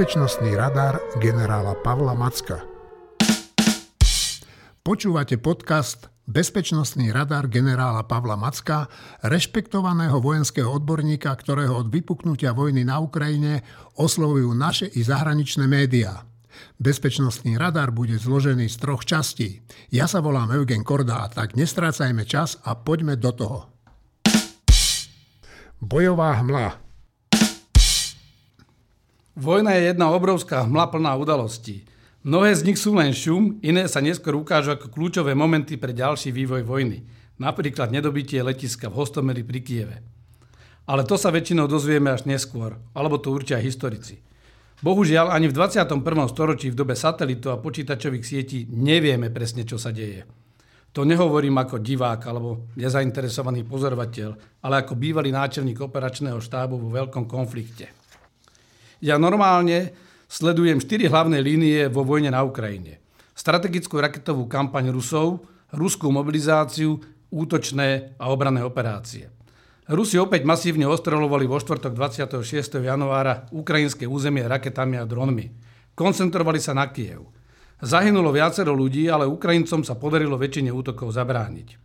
Bezpečnostný radar generála Pavla Macka. Počúvate podcast Bezpečnostný radar generála Pavla Macka, rešpektovaného vojenského odborníka, ktorého od vypuknutia vojny na Ukrajine oslovujú naše i zahraničné médiá. Bezpečnostný radar bude zložený z troch častí. Ja sa volám Eugen Korda, tak nestrácajme čas a poďme do toho. Bojová hmla Vojna je jedna obrovská hmla plná udalostí. Mnohé z nich sú len šum, iné sa neskôr ukážu ako kľúčové momenty pre ďalší vývoj vojny. Napríklad nedobitie letiska v Hostomeli pri Kieve. Ale to sa väčšinou dozvieme až neskôr, alebo to určia historici. Bohužiaľ, ani v 21. storočí v dobe satelitov a počítačových sietí nevieme presne, čo sa deje. To nehovorím ako divák alebo nezainteresovaný pozorovateľ, ale ako bývalý náčelník operačného štábu vo veľkom konflikte. Ja normálne sledujem štyri hlavné línie vo vojne na Ukrajine. Strategickú raketovú kampaň Rusov, ruskú mobilizáciu, útočné a obranné operácie. Rusi opäť masívne ostreľovali vo štvrtok 26. januára ukrajinské územie raketami a dronmi. Koncentrovali sa na Kiev. Zahynulo viacero ľudí, ale Ukrajincom sa podarilo väčšine útokov zabrániť.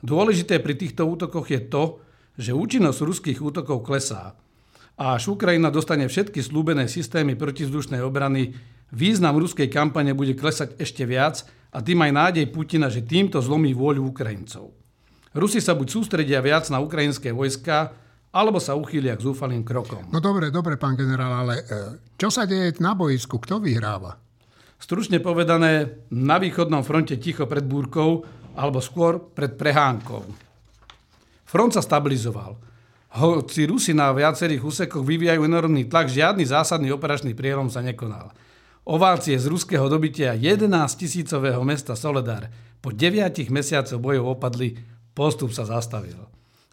Dôležité pri týchto útokoch je to, že účinnosť ruských útokov klesá až Ukrajina dostane všetky slúbené systémy protizdušnej obrany, význam ruskej kampane bude klesať ešte viac a tým aj nádej Putina, že týmto zlomí vôľu Ukrajincov. Rusi sa buď sústredia viac na ukrajinské vojska, alebo sa uchýlia k zúfalým krokom. No dobre, dobre, pán generál, ale e, čo sa deje na boisku? Kto vyhráva? Stručne povedané, na východnom fronte ticho pred búrkou, alebo skôr pred prehánkou. Front sa stabilizoval. Hoci Rusi na viacerých úsekoch vyvíjajú enormný tlak, žiadny zásadný operačný prielom sa nekonal. Ovácie z ruského dobytia 11 tisícového mesta Soledar po 9 mesiacoch bojov opadli, postup sa zastavil.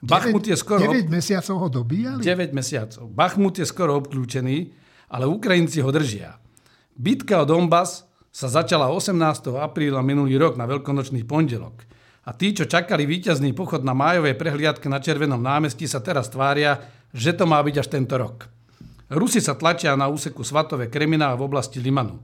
9, Bachmut je skoro... 9 mesiacov ho dobíjali? 9 mesiacov. Bachmut je skoro obklúčený, ale Ukrajinci ho držia. Bitka o Donbass sa začala 18. apríla minulý rok na veľkonočný pondelok. A tí, čo čakali víťazný pochod na májovej prehliadke na Červenom námestí, sa teraz tvária, že to má byť až tento rok. Rusi sa tlačia na úseku Svatové Kremina v oblasti Limanu.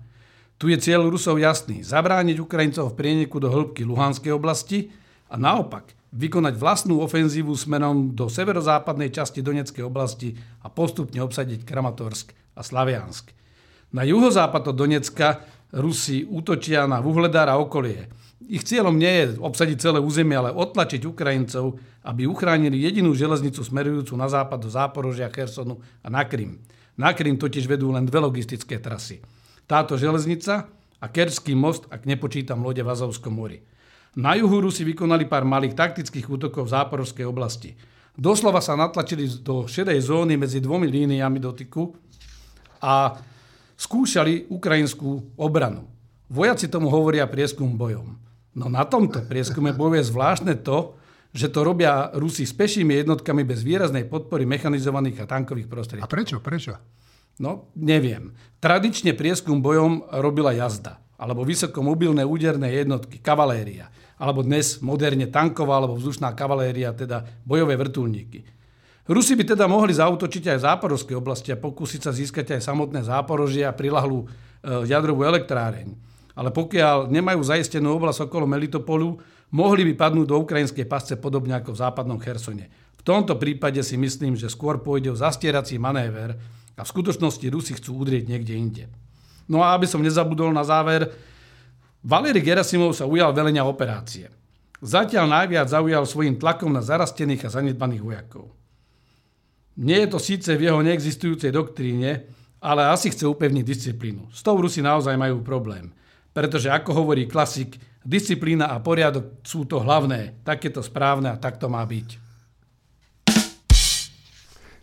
Tu je cieľ Rusov jasný. Zabrániť Ukrajincov v prieniku do hĺbky Luhanskej oblasti a naopak vykonať vlastnú ofenzívu smerom do severozápadnej časti Doneckej oblasti a postupne obsadiť Kramatorsk a Slaviansk. Na juhozápad od Donecka Rusi útočia na Vuhledár a okolie – ich cieľom nie je obsadiť celé územie, ale otlačiť Ukrajincov, aby uchránili jedinú železnicu smerujúcu na západ do Záporožia, Chersonu a na Krym. Na Krym totiž vedú len dve logistické trasy. Táto železnica a Kerský most, ak nepočítam lode v Azovskom mori. Na juhu Rusi vykonali pár malých taktických útokov v záporovskej oblasti. Doslova sa natlačili do šedej zóny medzi dvomi líniami dotyku a skúšali ukrajinskú obranu. Vojaci tomu hovoria prieskum bojom. No na tomto prieskume bojuje zvláštne to, že to robia Rusi s pešími jednotkami bez výraznej podpory mechanizovaných a tankových prostriedkov. A prečo? Prečo? No, neviem. Tradične prieskum bojom robila jazda, alebo vysokomobilné úderné jednotky, kavaléria, alebo dnes moderne tanková alebo vzdušná kavaléria, teda bojové vrtulníky. Rusi by teda mohli zautočiť aj v záporovskej oblasti a pokúsiť sa získať aj samotné záporožie a prilahlú e, jadrovú elektráreň ale pokiaľ nemajú zaistenú oblasť okolo Melitopolu, mohli by padnúť do ukrajinskej pasce podobne ako v západnom Chersone. V tomto prípade si myslím, že skôr pôjde o zastierací manéver a v skutočnosti Rusi chcú udrieť niekde inde. No a aby som nezabudol na záver, Valery Gerasimov sa ujal velenia operácie. Zatiaľ najviac zaujal svojim tlakom na zarastených a zanedbaných vojakov. Nie je to síce v jeho neexistujúcej doktríne, ale asi chce upevniť disciplínu. S tou Rusi naozaj majú problém pretože ako hovorí klasik, disciplína a poriadok sú to hlavné, tak je to správne a tak to má byť.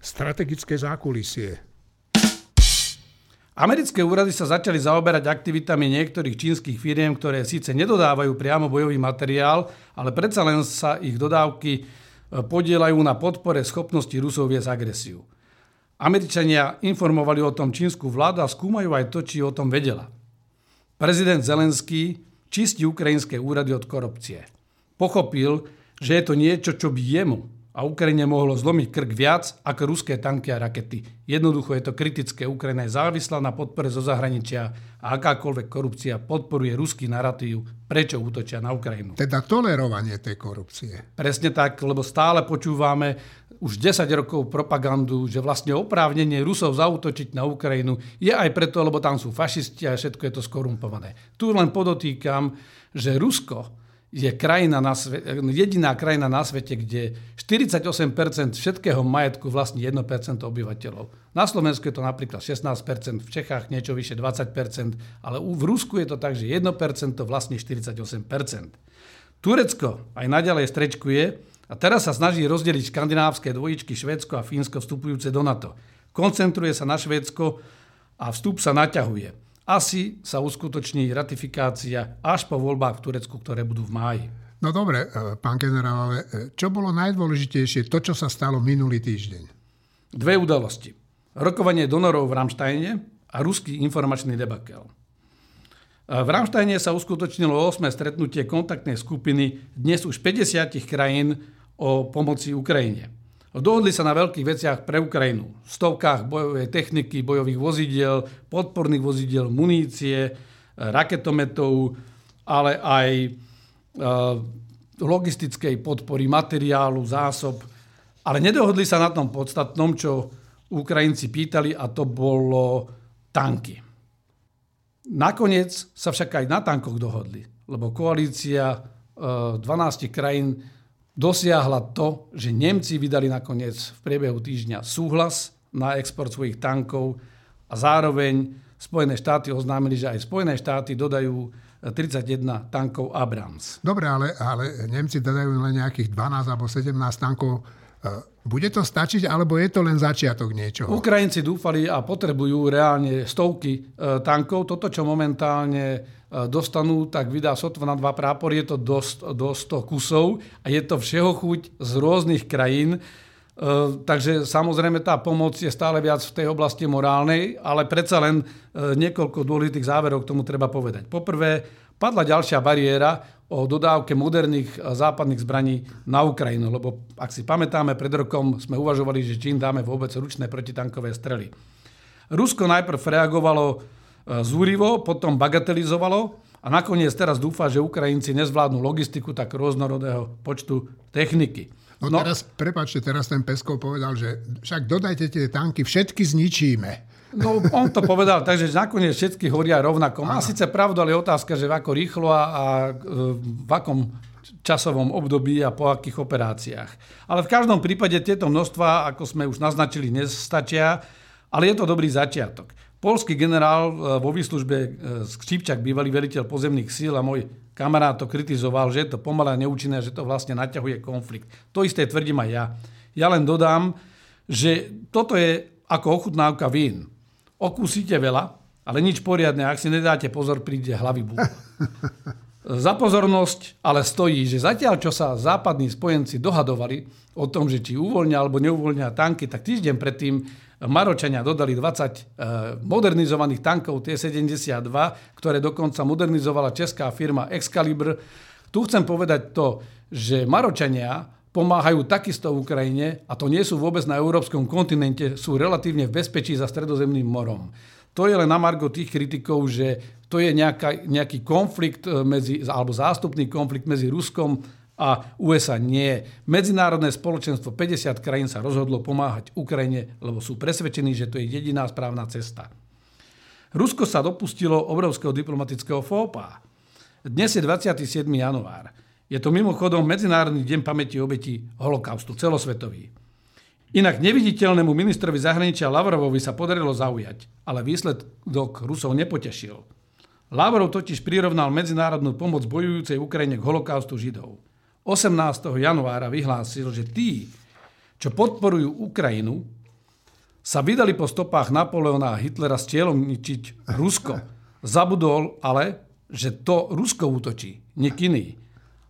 Strategické zákulisie. Americké úrady sa začali zaoberať aktivitami niektorých čínskych firiem, ktoré síce nedodávajú priamo bojový materiál, ale predsa len sa ich dodávky e, podielajú na podpore schopnosti Rusov viesť agresiu. Američania informovali o tom čínsku vládu a skúmajú aj to, či o tom vedela. Prezident Zelenský čistí ukrajinské úrady od korupcie. Pochopil, že je to niečo, čo by jemu a Ukrajine mohlo zlomiť krk viac ako ruské tanky a rakety. Jednoducho je to kritické. Ukrajina je závislá na podpore zo zahraničia a akákoľvek korupcia podporuje ruský narratív, prečo útočia na Ukrajinu. Teda tolerovanie tej korupcie. Presne tak, lebo stále počúvame už 10 rokov propagandu, že vlastne oprávnenie Rusov zautočiť na Ukrajinu je aj preto, lebo tam sú fašisti a všetko je to skorumpované. Tu len podotýkam, že Rusko je krajina na sve, jediná krajina na svete, kde 48% všetkého majetku vlastní 1% obyvateľov. Na Slovensku je to napríklad 16%, v Čechách niečo vyše 20%, ale v Rusku je to tak, že 1% vlastní 48%. Turecko aj naďalej strečkuje a teraz sa snaží rozdeliť škandinávské dvojičky Švédsko a Fínsko vstupujúce do NATO. Koncentruje sa na Švédsko a vstup sa naťahuje asi sa uskutoční ratifikácia až po voľbách v Turecku, ktoré budú v máji. No dobre, e, pán generál, ale e, čo bolo najdôležitejšie, to, čo sa stalo minulý týždeň? Dve udalosti. Rokovanie donorov v Ramštajne a ruský informačný debakel. E, v Ramštajne sa uskutočnilo 8. stretnutie kontaktnej skupiny dnes už 50 krajín o pomoci Ukrajine. Dohodli sa na veľkých veciach pre Ukrajinu. Stovkách bojovej techniky, bojových vozidiel, podporných vozidiel, munície, e, raketometov, ale aj e, logistickej podpory materiálu, zásob. Ale nedohodli sa na tom podstatnom, čo Ukrajinci pýtali, a to bolo tanky. Nakoniec sa však aj na tankoch dohodli, lebo koalícia 12 e, krajín dosiahla to, že Nemci vydali nakoniec v priebehu týždňa súhlas na export svojich tankov a zároveň Spojené štáty oznámili, že aj Spojené štáty dodajú 31 tankov Abrams. Dobre, ale, ale Nemci dodajú len nejakých 12 alebo 17 tankov. Bude to stačiť, alebo je to len začiatok niečoho? Ukrajinci dúfali a potrebujú reálne stovky e, tankov. Toto, čo momentálne E, dostanú, tak vydá sotva na dva prápory, je to dosť, dosť 100 kusov a je to všeho chuť z rôznych krajín. E, takže samozrejme tá pomoc je stále viac v tej oblasti morálnej, ale predsa len niekoľko dôležitých záverov k tomu treba povedať. Poprvé, padla ďalšia bariéra o dodávke moderných západných zbraní na Ukrajinu, lebo ak si pamätáme, pred rokom sme uvažovali, že čím dáme vôbec ručné protitankové strely. Rusko najprv reagovalo E, zúrivo, potom bagatelizovalo a nakoniec teraz dúfa, že Ukrajinci nezvládnu logistiku tak rôznorodého počtu techniky. No, no teraz, prepáčte, teraz ten Peskov povedal, že však dodajte tie tanky, všetky zničíme. No on to povedal, takže nakoniec všetky horia rovnako. Má síce pravdu, ale je otázka, že v ako rýchlo a, a v akom časovom období a po akých operáciách. Ale v každom prípade tieto množstva, ako sme už naznačili, nestačia, ale je to dobrý začiatok. Polský generál e, vo výslužbe e, Skřipčak, bývalý veliteľ pozemných síl a môj kamarát to kritizoval, že je to pomalé a neúčinné, že to vlastne naťahuje konflikt. To isté tvrdím aj ja. Ja len dodám, že toto je ako ochutnávka vín. Okúsite veľa, ale nič poriadne. Ak si nedáte pozor, príde hlavy búb. Za pozornosť ale stojí, že zatiaľ, čo sa západní spojenci dohadovali o tom, že či uvoľnia alebo neuvoľnia tanky, tak týždeň predtým Maročania dodali 20 eh, modernizovaných tankov T-72, ktoré dokonca modernizovala česká firma Excalibur. Tu chcem povedať to, že Maročania pomáhajú takisto Ukrajine a to nie sú vôbec na európskom kontinente, sú relatívne v bezpečí za stredozemným morom. To je len na margo tých kritikov, že to je nejaká, nejaký konflikt eh, medzi, alebo zástupný konflikt medzi Ruskom a USA nie. Medzinárodné spoločenstvo 50 krajín sa rozhodlo pomáhať Ukrajine, lebo sú presvedčení, že to je jediná správna cesta. Rusko sa dopustilo obrovského diplomatického fópa. Dnes je 27. január. Je to mimochodom Medzinárodný deň pamäti obetí holokaustu, celosvetový. Inak neviditeľnému ministrovi zahraničia Lavrovovi sa podarilo zaujať, ale výsledok Rusov nepotešil. Lavrov totiž prirovnal medzinárodnú pomoc bojujúcej Ukrajine k holokaustu Židov. 18. januára vyhlásil, že tí, čo podporujú Ukrajinu, sa vydali po stopách Napoleona a Hitlera s cieľom ničiť Rusko. Zabudol ale, že to Rusko útočí, nik iný.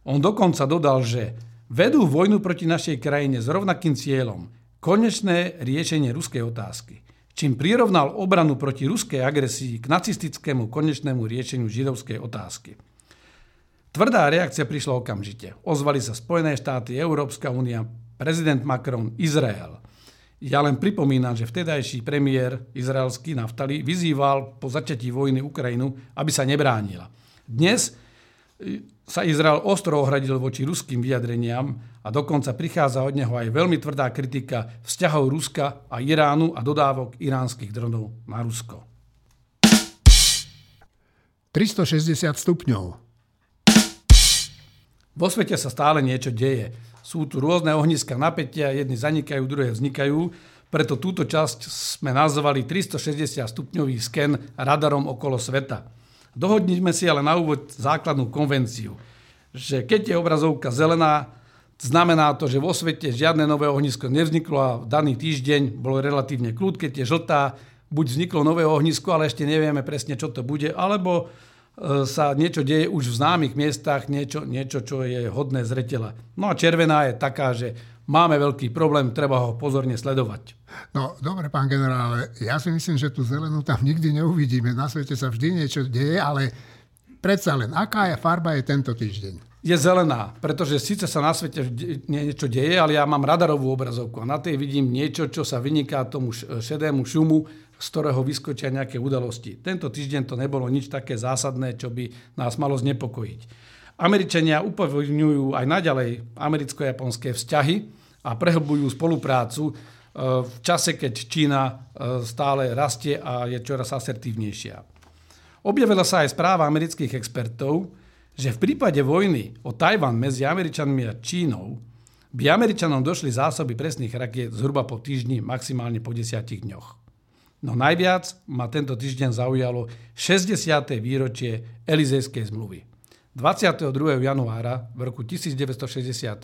On dokonca dodal, že vedú vojnu proti našej krajine s rovnakým cieľom, konečné riešenie ruskej otázky. Čím prirovnal obranu proti ruskej agresii k nacistickému konečnému riešeniu židovskej otázky. Tvrdá reakcia prišla okamžite. Ozvali sa Spojené štáty, Európska únia, prezident Macron Izrael. Ja len pripomínam, že vtedajší premiér izraelský Naftali vyzýval po začatí vojny Ukrajinu, aby sa nebránila. Dnes sa Izrael ostro ohradil voči ruským vyjadreniam a dokonca prichádza od neho aj veľmi tvrdá kritika vzťahov Ruska a Iránu a dodávok iránskych dronov na Rusko. 360 stupňov. Vo svete sa stále niečo deje. Sú tu rôzne ohniska napätia, jedni zanikajú, druhé vznikajú, preto túto časť sme nazvali 360 stupňový sken radarom okolo sveta. Dohodnime si ale na úvod základnú konvenciu, že keď je obrazovka zelená, znamená to, že vo svete žiadne nové ohnisko nevzniklo a v daný týždeň bolo relatívne kľud, keď je žltá, buď vzniklo nové ohnisko, ale ešte nevieme presne, čo to bude, alebo E, sa niečo deje už v známych miestach, niečo, niečo, čo je hodné zretela. No a červená je taká, že máme veľký problém, treba ho pozorne sledovať. No, dobre, pán generál, ja si myslím, že tú zelenú tam nikdy neuvidíme. Na svete sa vždy niečo deje, ale predsa len, aká je farba je tento týždeň? Je zelená, pretože síce sa na svete niečo deje, ale ja mám radarovú obrazovku a na tej vidím niečo, čo sa vyniká tomu šedému šumu, z ktorého vyskočia nejaké udalosti. Tento týždeň to nebolo nič také zásadné, čo by nás malo znepokojiť. Američania upevňujú aj naďalej americko-japonské vzťahy a prehlbujú spoluprácu e, v čase, keď Čína e, stále rastie a je čoraz asertívnejšia. Objavila sa aj správa amerických expertov, že v prípade vojny o Tajvan medzi Američanmi a Čínou by Američanom došli zásoby presných rakiet zhruba po týždni, maximálne po desiatich dňoch. No najviac ma tento týždeň zaujalo 60. výročie Elizejskej zmluvy. 22. januára v roku 1963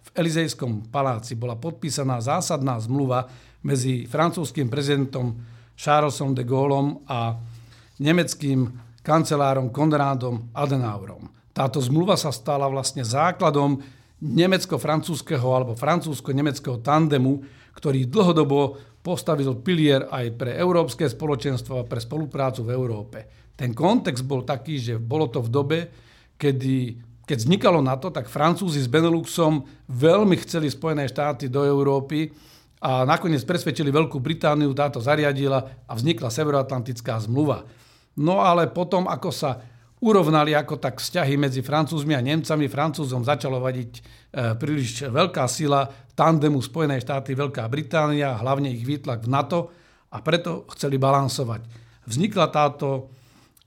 v Elizejskom paláci bola podpísaná zásadná zmluva medzi francúzským prezidentom Charlesom de Gaulleom a nemeckým kancelárom Konrádom Adenauerom. Táto zmluva sa stala vlastne základom nemecko-francúzského alebo francúzsko-nemeckého tandemu, ktorý dlhodobo postavil pilier aj pre európske spoločenstvo a pre spoluprácu v Európe. Ten kontext bol taký, že bolo to v dobe, kedy keď vznikalo NATO, tak Francúzi s Beneluxom veľmi chceli Spojené štáty do Európy a nakoniec presvedčili Veľkú Britániu, táto zariadila a vznikla Severoatlantická zmluva. No ale potom, ako sa urovnali ako tak vzťahy medzi Francúzmi a Nemcami. Francúzom začalo vadiť e, príliš veľká sila tandemu Spojené štáty, Veľká Británia, hlavne ich výtlak v NATO a preto chceli balansovať. Vznikla táto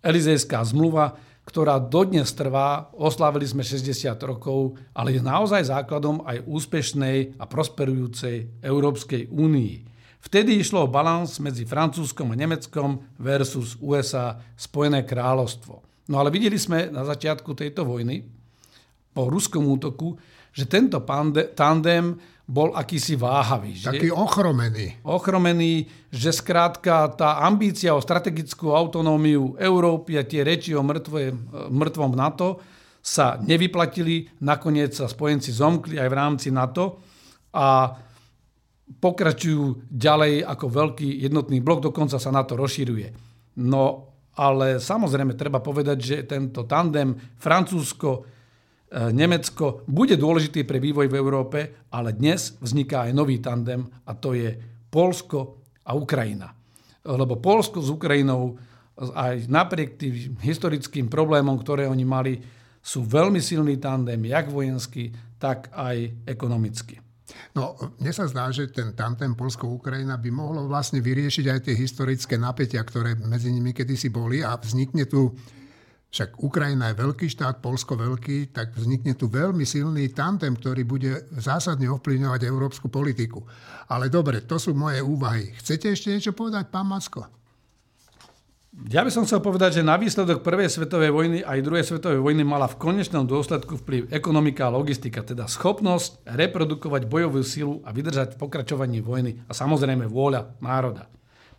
Elizejská zmluva, ktorá dodnes trvá, oslávili sme 60 rokov, ale je naozaj základom aj úspešnej a prosperujúcej Európskej únii. Vtedy išlo o balans medzi Francúzskom a Nemeckom versus USA, Spojené kráľovstvo. No ale videli sme na začiatku tejto vojny, po ruskom útoku, že tento tandem bol akýsi váhavý. Že? Taký ochromený. Ochromený, že skrátka tá ambícia o strategickú autonómiu Európy a tie reči o mŕtve, mŕtvom NATO sa nevyplatili. Nakoniec sa spojenci zomkli aj v rámci NATO a pokračujú ďalej ako veľký jednotný blok, dokonca sa NATO rozširuje. No ale samozrejme treba povedať, že tento tandem Francúzsko, Nemecko bude dôležitý pre vývoj v Európe, ale dnes vzniká aj nový tandem a to je Polsko a Ukrajina. Lebo Polsko s Ukrajinou aj napriek tým historickým problémom, ktoré oni mali, sú veľmi silný tandem, jak vojenský, tak aj ekonomicky. No, mne sa zdá, že ten tamten Polsko-Ukrajina by mohlo vlastne vyriešiť aj tie historické napätia, ktoré medzi nimi kedysi boli a vznikne tu však Ukrajina je veľký štát, Polsko veľký, tak vznikne tu veľmi silný tandem, ktorý bude zásadne ovplyvňovať európsku politiku. Ale dobre, to sú moje úvahy. Chcete ešte niečo povedať, pán Macko? Ja by som chcel povedať, že na výsledok prvej svetovej vojny aj druhej svetovej vojny mala v konečnom dôsledku vplyv ekonomika a logistika, teda schopnosť reprodukovať bojovú silu a vydržať v pokračovaní vojny a samozrejme vôľa národa.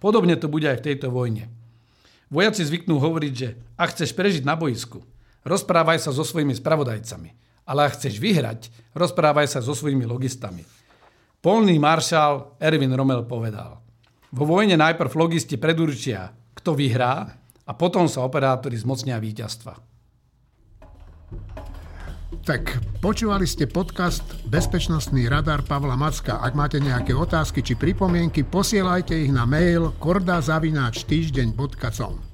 Podobne to bude aj v tejto vojne. Vojaci zvyknú hovoriť, že ak chceš prežiť na boisku, rozprávaj sa so svojimi spravodajcami, ale ak chceš vyhrať, rozprávaj sa so svojimi logistami. Polný maršál Erwin Rommel povedal, vo vojne najprv logisti predurčia, kto vyhrá a potom sa operátori zmocnia víťazstva. Tak počúvali ste podcast Bezpečnostný radar Pavla Macka. Ak máte nejaké otázky či pripomienky, posielajte ich na mail kordazavináč týždeň.com.